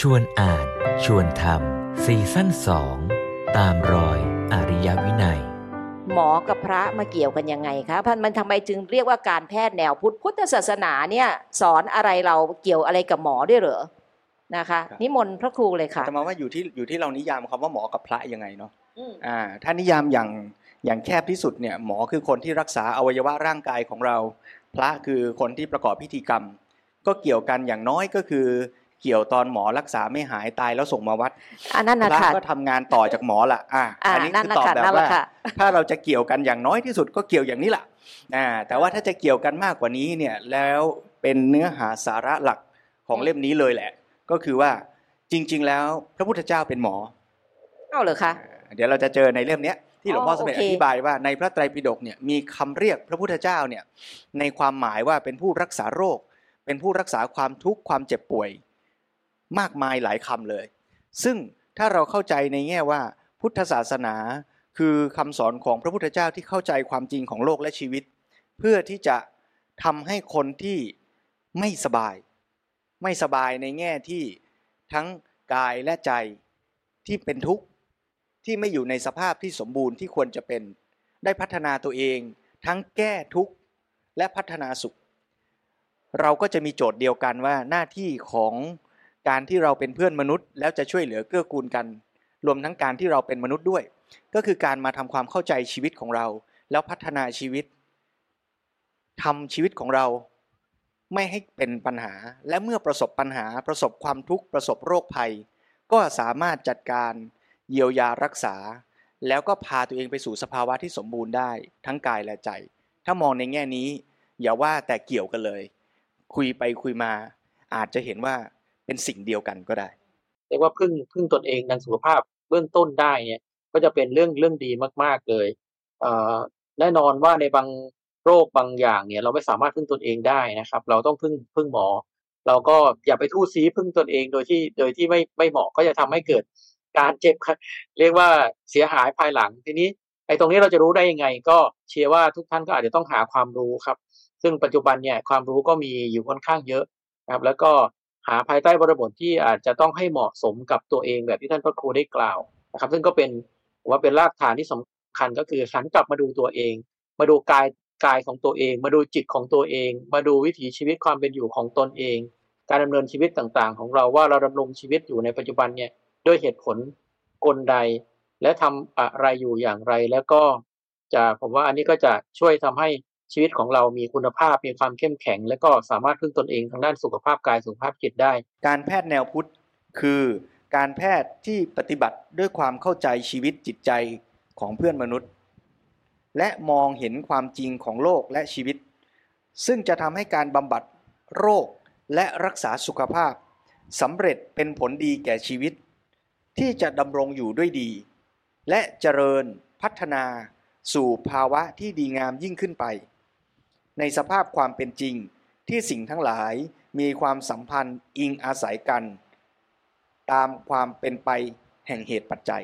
ชวนอ่าน ชวนทำซีซั่นสองตามรอยอริยวินัย หมอกับพระมาเกี่ยวกันยังไงคะพันมันทำไมจึงเรียกว่าการแพทย์แนวพุทธพุทธศาสนาเนี่ยสอนอะไรเราเกี่ยวอะไรกับหมอด้วยเหรอนะคะครับนิมนต์พระครูเลยค่ะแต่มาว่าอยู่ที่อยู่ที่เรานิยามคำว่าหมอกับพระยังไงเนาะอืมอ่าถ้านิยามอย่างอย่างแคบที่สุดเนี่ยหมอคือคนที่รักษาอวัยวะร่างกายของเรา พระคือคนที่ประกอบพิธีกรรม ก็เกี่ยวกันอย่างน้อยก็คือ เกี่ยวตอนหมอรักษาไม่หายตายแล้วส่งมาวัดอันนั้นนะพระค่ะก็ทำงานต่อจากหมอละอ่าอ่าอันนี้นั่นคือนะตอบค่ะแบบนั่นแหละว่าค่ะถ้าเราจะเกี่ยวกันอย่างน้อยที่สุดก็เกี่ยวอย่างนี้แหละอ่าแต่ว่าถ้าจะเกี่ยวกันมากกว่านี้เนี่ยแล้วเป็นเนื้อหาสาระหลักของเล่มนี้เลยแหละ ก็คือว่าจริง ๆ แล้วพระพุทธเจ้าเป็นหมอเอาเหรอคะเดี๋ยวเราจะเจอในเล่มเนี้ยที่หลวงพ่ออ๋อสมเด็จโออเคธิบายว่าในพระไตรปิฎกเนี่ยมีคำเรียกพระพุทธเจ้าเนี่ยในความหมายว่าเป็นผู้รักษาโรค เป็นผู้รักษาความทุกข์ความเจ็บป่วย มากมายหลายคำเลย ซึ่งถ้าเราเข้าใจในแง่ว่าพุทธศาสนา คือคำสอนของพระพุทธเจ้าที่เข้าใจความจริงของโลกและชีวิต เพื่อที่จะทำให้คนที่ไม่สบาย ไม่สบายในแง่ที่ทั้งกายและใจที่เป็นทุกข์ที่ไม่อยู่ในสภาพที่สมบูรณ์ที่ควรจะเป็น ได้พัฒนาตัวเอง ทั้งแก้ทุกข์และพัฒนาสุข เราก็จะมีโจทย์เดียวกันว่าหน้าที่ของ การที่เราเป็นเพื่อนมนุษย์ แล้วจะช่วยเหลือเกื้อกูลกัน รวมทั้งการที่เราเป็นมนุษย์ด้วย ก็คือการมาทำความเข้าใจชีวิตของเรา แล้วพัฒนาชีวิตทำชีวิตของเราไม่ให้เป็นปัญหา และเมื่อประสบปัญหาประสบความทุกข์ประสบโรคภัย ก็สามารถจัดการ เยียวยารักษา แล้วก็พาตัวเองไปสู่สภาวะที่สมบูรณ์ได้ ทั้งกายและใจ ถ้ามองในแง่นี้ อย่าว่าแต่เกี่ยวกันเลย คุยไปคุยมา อาจจะเห็นว่า เป็นสิ่งเดียวกันก็ได้เรียกว่าพึ่งพึ่งตนเองทางสุขภาพเบื้องต้นได้เนี่ย ก็จะเป็นเรื่องเรื่องดีมาก ๆเลยเอ่อแน่นอนว่าในบางโรคบางอย่างเนี่ย เราไม่สามารถพึ่งตนเองได้นะครับ เราต้องพึ่งพึ่งหมอ เราก็อย่าไปทู่ซีพึ่งตนเองโดยที่โดยที่ไม่ไม่เหมาะก็จะทำให้เกิดการเจ็บเรียกว่าเสียหายภายหลังทีนี้ไอ้ตรงนี้เราจะรู้ได้ยังไง ก็เชื่อว่าทุกท่านก็อาจจะต้องหาความรู้ครับ ซึ่งปัจจุบันเนี่ยความรู้ก็มีอยู่ค่อนข้างเยอะนะครับ แล้วก็ หาภายใต้บริบทที่อาจจะต้องให้เหมาะสมกับตัวเองแบบที่ท่านพระครูได้กล่าวนะครับ ซึ่งก็เป็นว่าเป็นรากฐานที่สำคัญก็คือหันกลับมาดูตัวเอง มาดูกายกายของตัวเอง มาดูจิตของตัวเอง มาดูวิถีชีวิตความเป็นอยู่ของตนเอง การดำเนินชีวิตต่างๆ ของเราว่าเราดำรงชีวิตอยู่ในปัจจุบันเนี่ยด้วยเหตุผลกลใด และทำอะไรอยู่อย่างไรแล้วก็จะผมว่าอันนี้ก็จะช่วยทำให้ ชีวิตของเรามีคุณภาพมีความเข้มแข็ง และก็สามารถพึ่งตนเองทางด้านสุขภาพกายสุขภาพจิตได้ การแพทย์แนวพุทธคือการแพทย์ที่ปฏิบัติด้วยความเข้าใจชีวิตจิตใจของเพื่อนมนุษย์ และมองเห็นความจริงของโลกและชีวิต ซึ่งจะทำให้การบำบัดโรคและรักษาสุขภาพสำเร็จเป็นผลดีแก่ชีวิต ที่จะดำรงอยู่ด้วยดี และเจริญพัฒนาสู่ภาวะที่ดีงามยิ่งขึ้นไป ในสภาพความเป็นจริงที่สิ่งทั้งหลายมีความสัมพันธ์อิงอาศัยกัน ตามความเป็นไปแห่งเหตุปัจจัย